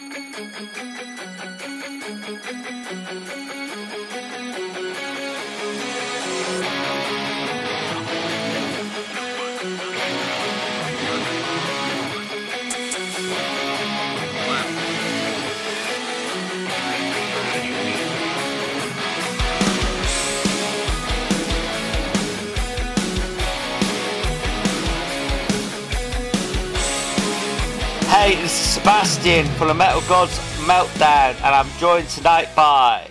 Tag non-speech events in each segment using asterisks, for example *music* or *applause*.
Hey, this Sebastian from the Metal Gods Meltdown, and I'm joined tonight by.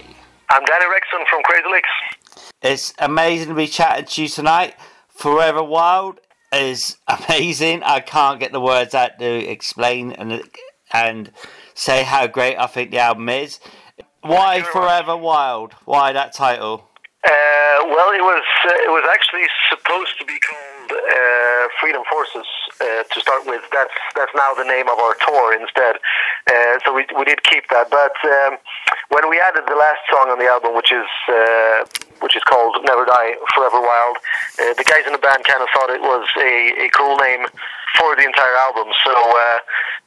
I'm Danny Rexon from Crazy Lixx. It's amazing to be chatting to you tonight. Forever Wild is *laughs* amazing. I can't get the words out to explain and and say how great I think the album is. Why Forever Wild? Why that title? Uh, well, it was uh, it was actually supposed to be called Freedom Forces uh, to start with. That's that's now the name of our tour instead. Uh, so we we did keep that. But um, when we added the last song on the album, which is uh, which is called Never Die Forever Wild, the guys in the band kind of thought it was a, a cool name for the entire album. So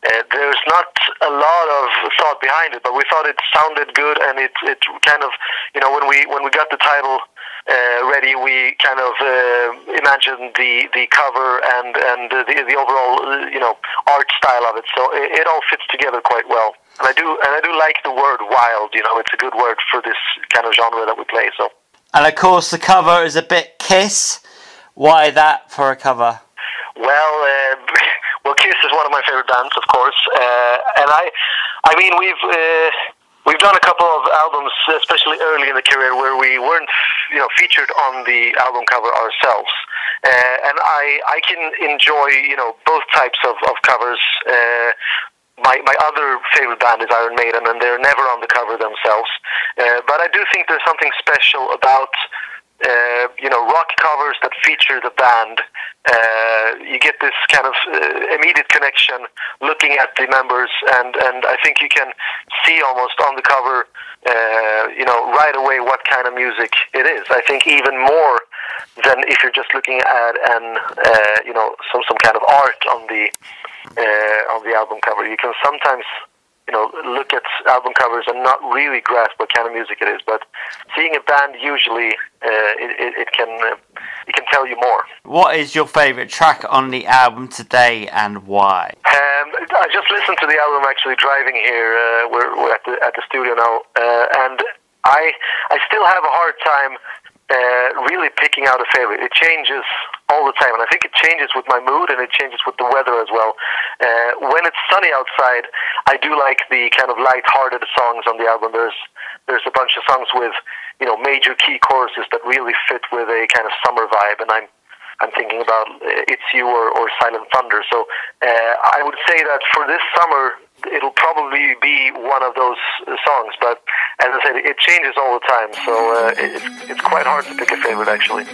there's not a lot of thought behind it, but we thought it sounded good and it it kind of you know when we when we got the title uh, ready, we kind of uh, imagined the the cover and and the the overall uh, you know art style of it. So it, it, all fits together quite well. And I do and I do like the word wild. You know, it's a good word for this kind of genre that we play. So. And of course, the cover is a bit Kiss. Why that for a cover? Well, uh, *laughs* well, Kiss is one of my favorite bands, of course, uh, and I, I mean, we've uh, We've done albums, especially early in the career, where we weren't, you know, featured on the album cover ourselves. Uh, and I, I can enjoy, you know, both types of, of covers. Uh, my, my other favorite band is Iron Maiden, and they're never on the cover themselves. Uh, but I do think there's something special about uh, you know, rock covers that feature the band, uh, you get this kind of uh, immediate connection looking at the members, and, and I think you can see almost on the cover, uh, you know, right away what kind of music it is. I think even more than if you're just looking at an, uh, you know, some, some kind of art on the, uh, on the album cover. You can sometimes you know, look at album covers and not really grasp what kind of music it is. But seeing a band usually, uh, it, it, it, can uh, it can tell you more. What is your favorite track on the album today, and why? Um, I just listened to the album actually driving here. Uh, we're, we're at the at the studio now, uh, and I I still have a hard time uh, really picking out a favorite. It changes all the time, and I think it changes with my mood and it changes with the weather as well. Uh, when it's sunny outside, I do like the kind of light-hearted songs on the album. There's there's a bunch of songs with you know major key choruses that really fit with a kind of summer vibe, and I'm I'm thinking about uh, It's You or, or Silent Thunder. So uh, I would say that for this summer, it'll probably be one of those songs. But as I said, it changes all the time, so uh, it's it's quite hard to pick a favorite actually.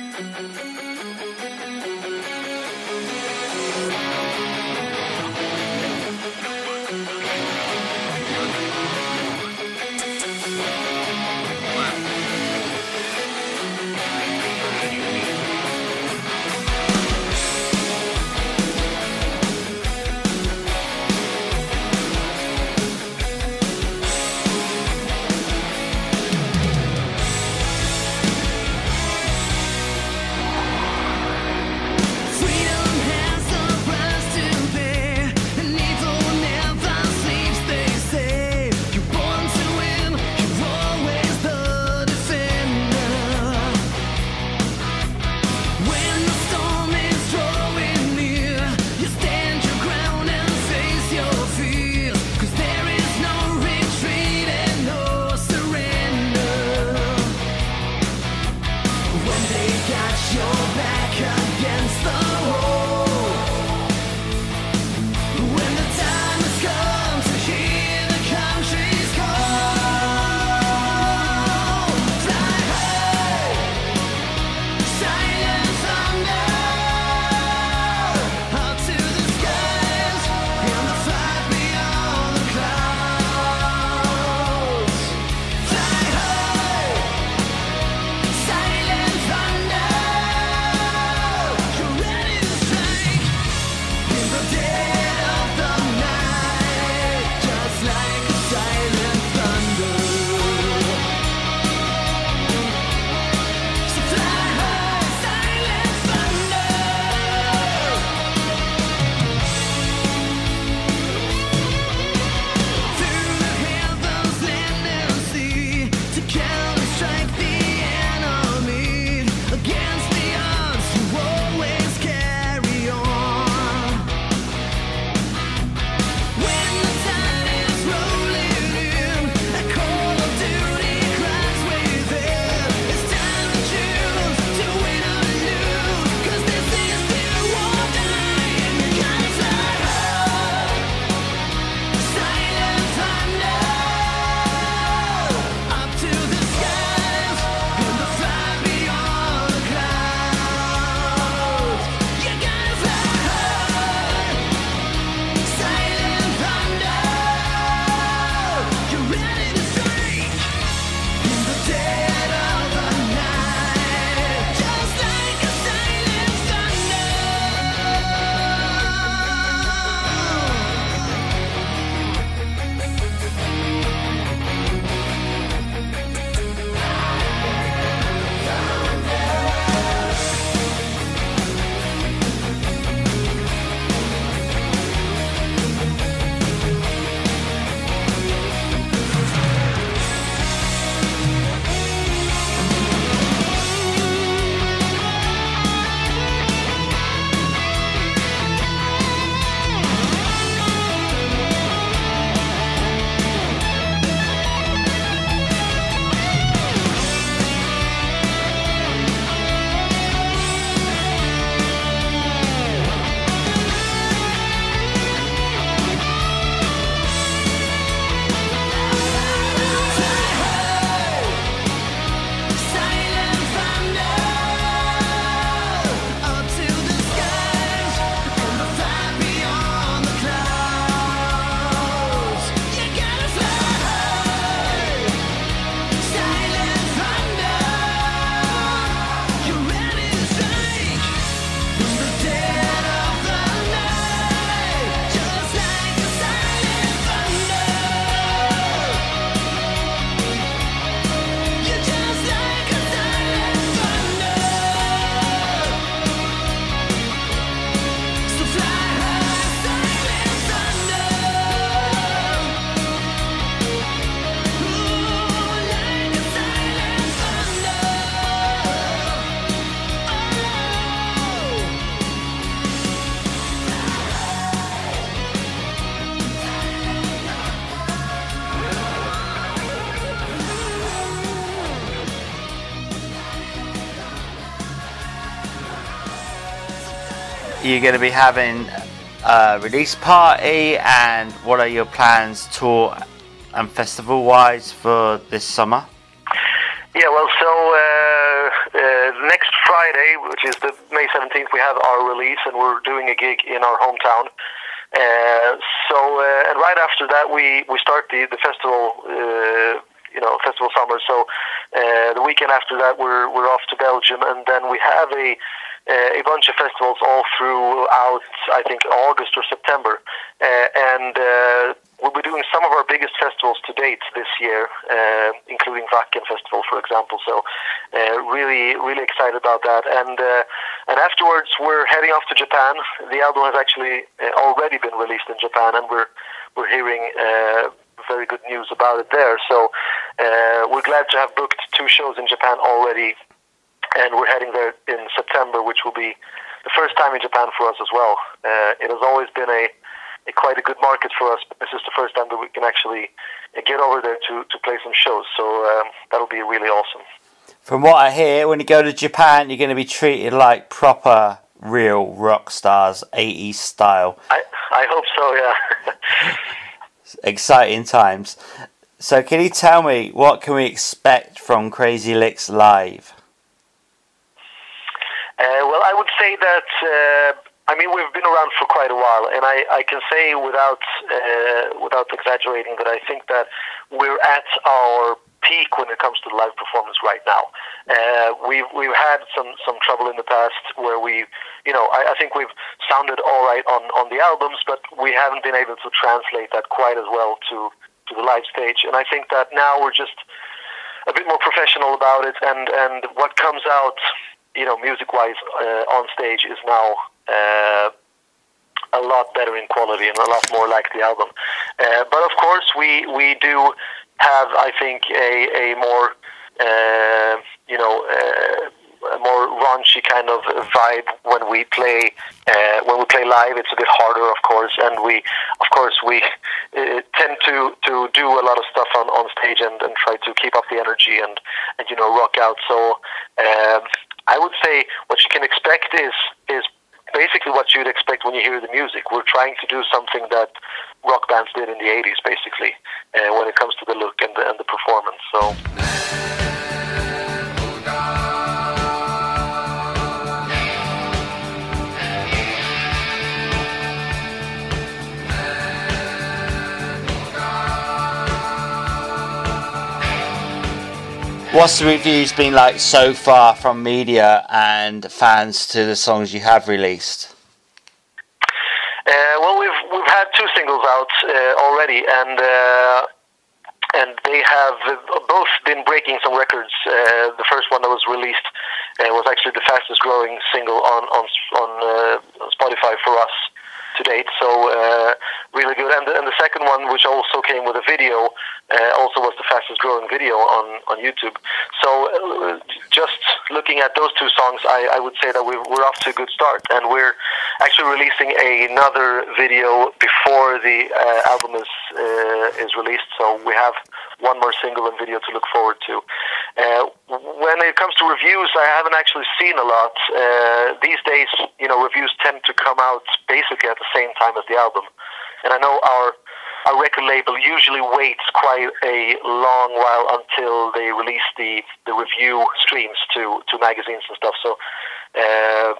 You going to be having a release party, and what are your plans tour and festival wise for this summer? Yeah, well, so uh, uh, next Friday, which is the May 17th, we have our release, and we're doing a gig in our hometown. Uh, so, uh, and right after that, we, we start the the festival, uh, you know, festival summer. So, uh, the weekend after that, we're we're off to Belgium, and then we have a a bunch of festivals all throughout, I think, August or September. Uh, and uh, we'll be doing some of our biggest festivals to date this year, uh, including Wacken Festival, for example. So, uh, really, really excited about that. And uh, and afterwards, we're heading off to Japan. The album has actually already been released in Japan, and we're we're hearing very good news about it there. So uh, we're glad to have booked two shows in Japan already and we're heading there in September, which will be the first time in Japan for us as well. Uh, it has always been a, a, quite a good market for us, but this is the first time that we can actually get over there to, to play some shows. So um, that'll be really awesome. From what I hear, when you go to Japan, you're going to be treated like proper, real rock stars, 80s style. I, I hope so, yeah. *laughs* Exciting times. So, can you tell me what can we expect from Crazy Lixx live? Uh, well, I would say that. Uh, I mean, we've been around for quite a while, and I, I can say without uh, without exaggerating that I think that we're at our peak when it comes to live performance right now. Uh, we've we've had some some trouble in the past where we, you know, I, I think we've sounded all right on on the albums, but we haven't been able to translate that quite as well to to the live stage. And I think that now we're just a bit more professional about it, and and what comes out you know, music-wise uh, on stage is now uh, a lot better in quality and a lot more like the album. Uh, but of course, we we do have, I think, a a more uh, you know. Uh, a more raunchy kind of vibe when we play uh, when we play live. It's a bit harder, of course, and we, of course, we tend to, to do a lot of stuff on, on stage and, and try to keep up the energy and, and you know rock out. So um, I would say what you can expect is is basically what you'd expect when you hear the music. We're trying to do something that rock bands did in the 80s, basically, uh, when it comes to the look and the, and the performance. So. What's the reviews been like so far from media and fans to the songs you have released? Uh, well, we've we've had two singles out uh, already, and uh, and they have both been breaking some records. Uh, the first one that was released uh, was actually the fastest growing single on on on uh, Spotify for us to date. So really good. And the, and the second one, which also came with a video, uh, also was the fastest growing video on, on YouTube. So uh, just looking at those two songs, I, I would say that we're, we're off to a good start. And we're actually releasing another video before the uh, album is uh, is released. So we have one more single and video to look forward to. Uh, when it comes to reviews, I haven't actually seen a lot. Uh, these days, you know, reviews tend to come out basically at the same time as the album, and I know our our record label usually waits quite a long while until they release the, the review streams to, to magazines and stuff. So uh,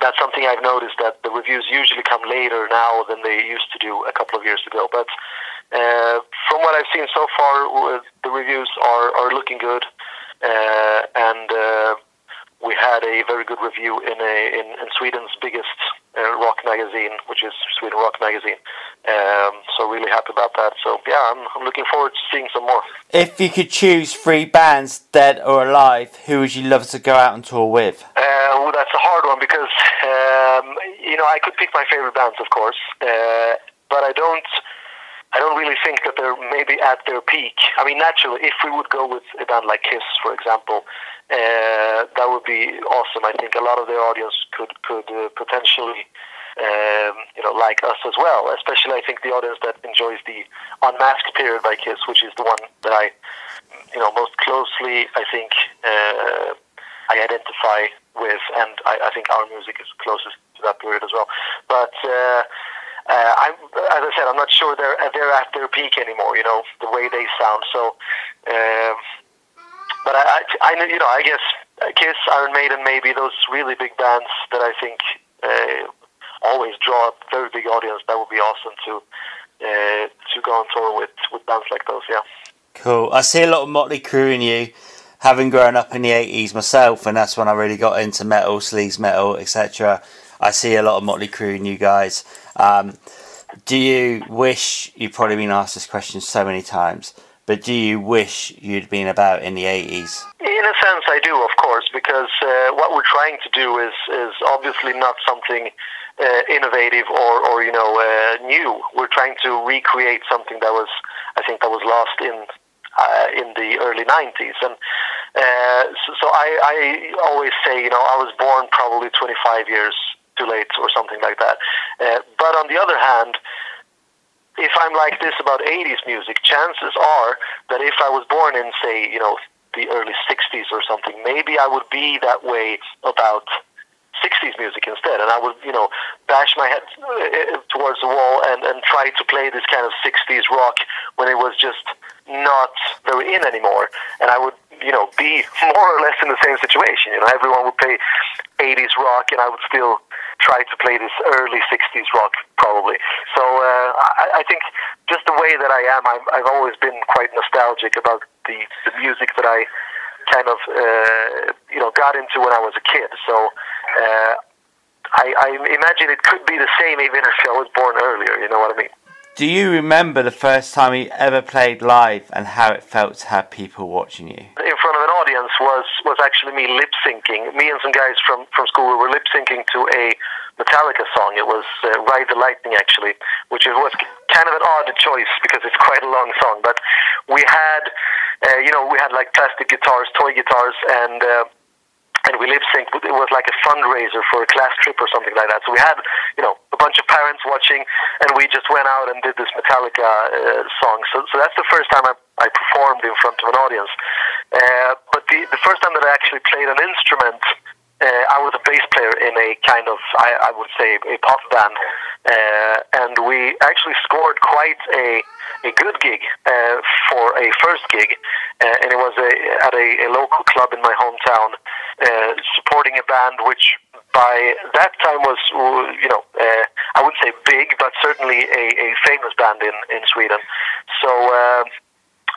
that's something I've noticed that the reviews usually come later now than they used to do a couple of years ago. But uh, from what I've seen so far, the reviews are, are looking good, uh, and uh, we had a very good review in a in, in Sweden's biggest uh, rock magazine, which is Sweden Rock Magazine. Um, so really happy about that. So yeah, I'm, I'm looking forward to seeing some more. If you could choose three bands, dead or alive, who would you love to go out and tour with? Uh, well, that's a hard one because um, you know I could pick my favorite bands, of course, uh, but I don't. I don't really think that they're maybe at their peak. I mean, naturally, if we would go with a band like Kiss, for example, uh, that would be awesome. I think a lot of their audience could could uh, potentially, um, you know, like us as well. Especially, I think the audience that enjoys the Unmasked period by Kiss, which is the one that I, you know, most closely, I think, uh, I identify with, and I, I think our music is closest to that period as well. But uh, uh, I'm, as I said, I'm not sure they're they're at their peak anymore. You know the way they sound. So, uh, but I, I, I, you know, I guess Kiss, Iron Maiden, maybe those really big bands that I think uh, always draw a very big audience. That would be awesome to uh, to go on tour with with bands like those. Yeah. Cool. I see a lot of Motley Crue in you. Having grown up in the 80s myself, and that's when I really got into metal, sleaze metal, etc. I see a lot of Motley Crue in you guys. Um, do you wish you've probably been asked this question so many times, but do you wish you'd been about in the 80s? In a sense, I do, of course, because uh, what we're trying to do is is obviously not something uh, innovative or, or you know uh, new. We're trying to recreate something that was, I think, that was lost in uh, in the early 90s. And uh, so, so I, I always say, you know, I was born probably 25 years too or something like that. Uh, but on the other hand, if I'm like this about 80s music, chances are that if I was born in, say, you know, the early 60s or something, maybe I would be that way about 60s music instead. And I would, you know, bash my head uh, towards the wall and, and try to play this kind of 60s rock when it was just not very in anymore. And I would, you know, be *laughs* more or less in the same situation. You know, everyone would play 80s rock and I would still try to play this early 60s rock, probably. So uh, I, I think just the way that I am, I've, I've always been quite nostalgic about the, the music that I kind of, uh, you know, got into when I was a kid. So uh, I, I imagine it could be the same even if I was born earlier, you know what I mean? Do you remember the first time you ever played live and how it felt to have people watching you? In front of an audience was, was actually me lip syncing. Me and some guys from, from school we were lip syncing to a Metallica song. It was uh, Ride the Lightning, actually, which was kind of an odd choice because it's *laughs* quite a long song. But we had, uh, you know, we had like plastic guitars, toy guitars, and. Uh, and we lip synced. It was like a fundraiser for a class trip or something like that. So we had, you know, a bunch of parents watching, and we just went out and did this Metallica uh, song. So, so that's the first time I, I performed in front of an audience. Uh, but the the first time that I actually played an instrument. Uh, I was a bass player in a kind of, I, I would say, a pop band, uh, and we actually scored quite a a good gig uh, for a first gig, uh, and it was a, at a, a local club in my hometown, uh, supporting a band which by that time was, you know, uh, I wouldn't say big, but certainly a, a famous band in, in Sweden. So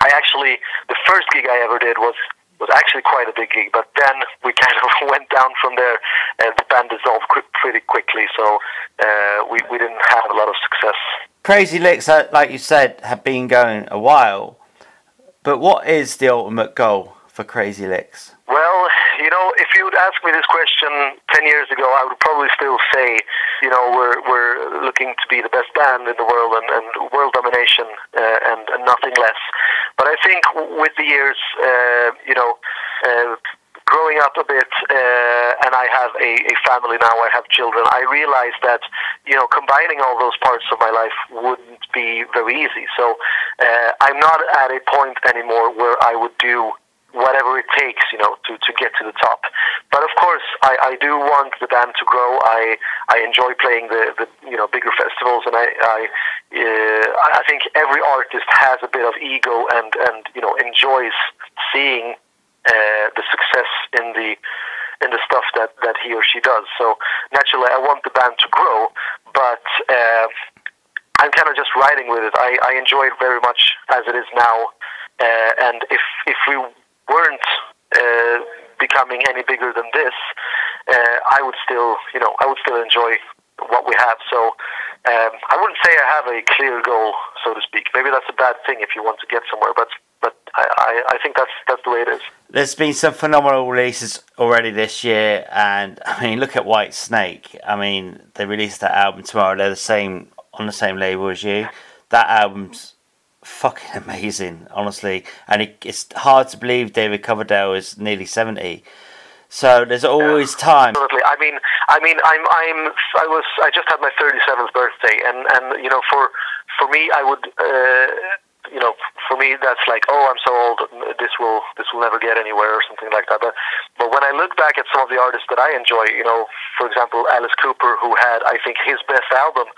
I actually, the first gig I ever did was was actually quite a big gig, but then we kind of *laughs* went down from there, and the band dissolved qu- pretty quickly, so uh, we, we didn't have a lot of success. Crazy Lixx, uh, like you said, have been going a while, but what is the ultimate goal for Crazy Lixx? Well, you know, if you would ask me this question ten years ago, I would probably still say, you know, we're we're looking to be the best band in the world and, and world domination uh, and, and nothing less. But I think with the years, uh, you know. Uh, growing up a bit, uh, and I have a, a family now. I have children. I realized that you know combining all those parts of my life wouldn't be very easy. So uh, I'm not at a point anymore where I would do whatever it takes, you know, to, to get to the top. But of course, I, I do want the band to grow. I I enjoy playing the, the you know bigger festivals, and I I, uh, I think every artist has a bit of ego and and you know enjoys seeing uh, the success in the in the stuff that that he or she does. So naturally, I want the band to grow, but. Uh, I'm kind of just riding with it. I, I enjoy it very much as it is now, uh, and if if we weren't uh, becoming any bigger than this, uh, I would still, you know, I would still enjoy what we have. So um, I wouldn't say I have a clear goal, so to speak. Maybe that's a bad thing if you want to get somewhere, but but I, I, I think that's that's the way it is. There's been some phenomenal releases already this year, and I mean, look at Whitesnake. I mean, they released that album tomorrow. They're the same on the same label as you. That album's fucking *laughs* amazing, honestly. And it, it's hard to believe David Coverdale is nearly seventy. So there's always time. Absolutely. I mean, I mean, I'm, I'm, I was, I just had my 37th birthday, and and you know, for for me, I would, uh, you know, for me, that's like, oh, I'm so old. This will, this will never get anywhere, or something like that. But but when I look back at some of the artists that I enjoy, you know, for example, Alice Cooper, who had I think his best album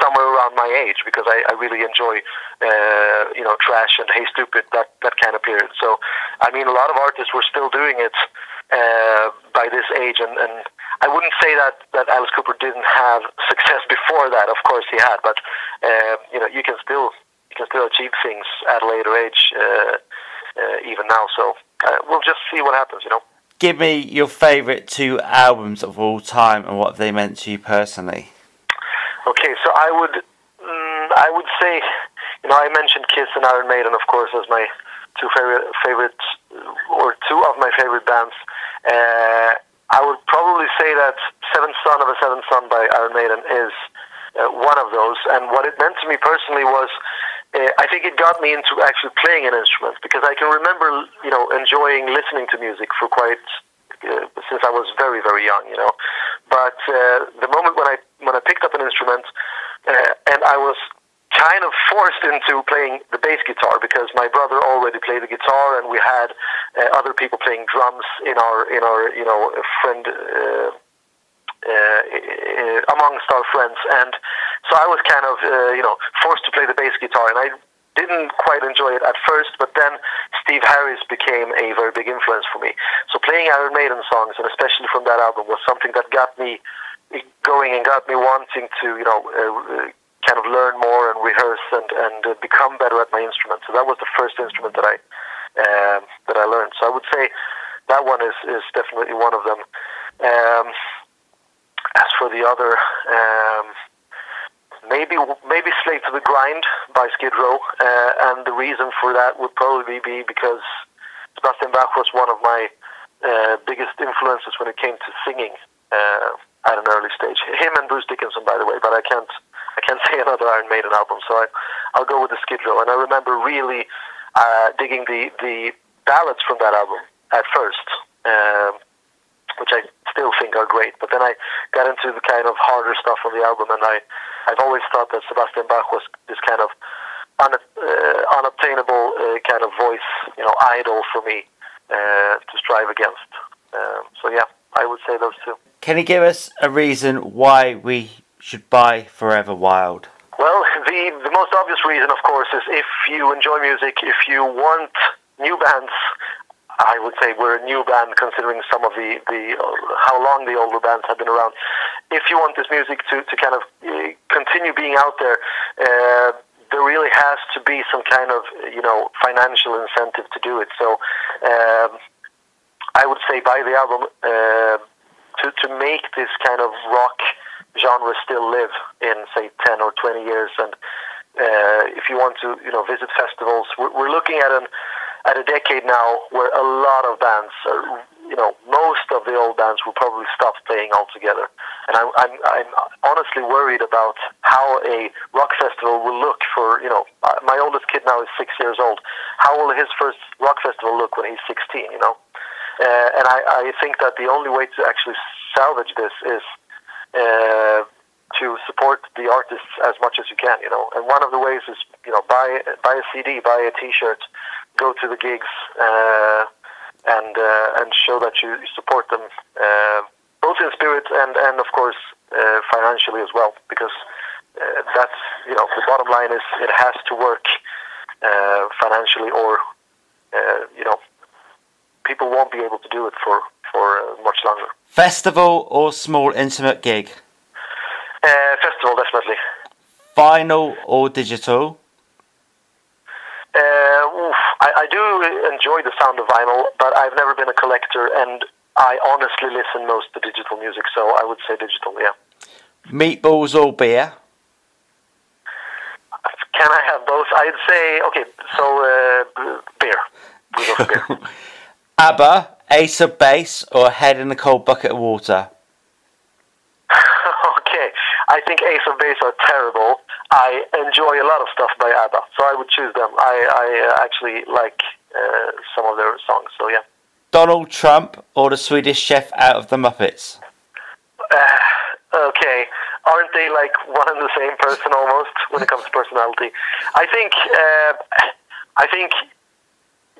somewhere around my age because I, I really enjoy uh, you know Trash and Hey Stoopid that that kind of period. So I mean, a lot of artists were still doing it uh, by this age, and, and I wouldn't say that that Alice Cooper didn't have *laughs* success before that. Of course, he had, but uh, you know, you can still you can still achieve things at a later age, uh, uh, even now. So uh, we'll just see what happens. You know. Give me your favourite two albums of all time and what they meant to you personally. Okay, so I would, mm, I would say, you know, I mentioned Kiss and Iron Maiden, of course, as my two favorite favorite or two of my favorite bands. Uh, I would probably say that Seventh Son of a Seventh Son by Iron Maiden is uh, one of those. And what it meant to me personally was, uh, I think it got me into actually playing an instrument because I can remember, you know, enjoying listening to music for quite uh, since I was very very young, you know. But uh, the moment when I when I picked up an instrument uh, and I was kind of forced into playing the bass guitar because my brother already played the guitar and we had uh, other people playing drums in our in our you know friend uh, uh, amongst our friends and so I was kind of uh, you know forced to play the bass guitar and I didn't quite enjoy it at first, but then Steve Harris became a very big influence for me. So playing Iron Maiden songs, and especially from that album, was something that got me going and got me wanting to, you know, uh, kind of learn more and rehearse and and uh, become better at my instrument. So that was the first instrument that I um, that I learned. So I would say that one is is definitely one of them. Um, as for the other. Um, maybe maybe Slave to the Grind by Skid Row, uh, and the reason for that would probably be because Sebastian Bach was one of my uh, biggest influences when it came to singing uh, at an early stage. Him and Bruce Dickinson, by the way, but I can't I can't *laughs* say another Iron Maiden album, so I, I'll go with the Skid Row. And I remember really uh, digging the the ballads from that album at first. Which I still think are great. But then I got into the kind of harder stuff on the album, and I I've always thought that Sebastian Bach was this kind of un, uh, unobtainable uh, kind of voice, you know, idol for me uh, to strive against. Um, so yeah, I would say those two. Can you give us a reason why we should buy Forever Wild? Well, *laughs* the the most obvious reason, of course, is if you enjoy music, if you want new bands I would say we're a new band considering some of the, the how long the older bands have been around. If you want this music to, to kind of uh, continue being out there, uh, there really has to be some kind of you know financial incentive to do it. So um, I would say buy the album uh, to to make this kind of rock genre still live in say ten or twenty years. And uh, if you want to you know visit festivals, we're, we're looking at an at a decade now where a lot of bands, are, you know, most of the old bands will probably stop playing altogether. And I'm, I'm, I'm honestly worried about how a rock festival will look for, you know, uh, my oldest kid now is six years old. How will his first rock festival look when he's 16, you know? Uh, and I, I think that the only way to actually salvage this is uh, to support the artists as much as you can, you know. And one of the ways is, you know, buy buy a CD, buy a T-shirt, go to the gigs, uh, and uh, and show that you support them, uh, both in spirit and and of course uh, financially as well, because uh, that's you know the bottom line is it has to work uh, financially, or you know people won't be able to do it for for much longer. Festival or small intimate gig? festival, definitely. Vinyl or digital? Uh, oof, I, I do enjoy the sound of vinyl, but I've never been a collector, and I honestly listen most to digital music, so I would say digital, yeah. Meatballs or beer? Can I have both? I'd say, okay, so uh, beer. We go for beer. *laughs* ABBA, Ace of Base, or Head in a Cold Bucket of Water? I think Ace of Base are terrible. I enjoy a lot of stuff by ABBA, so I would choose them. I, I uh, actually like uh, some of their songs, so yeah. Donald Trump or the Swedish chef out of the Muppets? Uh, okay, aren't they like *laughs* one and the same person almost when it comes to personality? I think uh, I think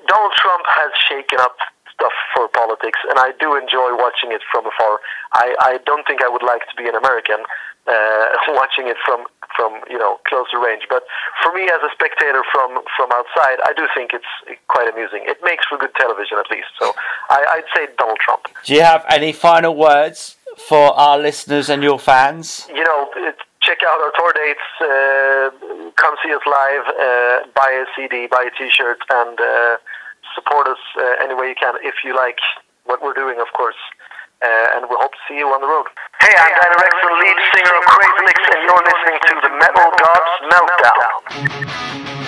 Donald Trump has shaken up stuff for politics, and I do enjoy watching it from afar. I, I don't think I would like to be an American uh, *laughs* watching it from from you know closer range. But for me, as a spectator from from outside, I do think it's quite amusing. It makes for good television, at least. So I, I'd say Donald Trump. Do you have any final words for our listeners and your fans? You know, it, check out our tour dates. Uh, come see us live. Uh, buy a CD, buy a T-shirt, and uh, support us uh, any way you can if you like what we're doing, of course. Uh, and we hope to see you on the road. Hey, I'm Danny the lead singer of Crazy Lixx, and you're listening to the Metal Gods Meltdown.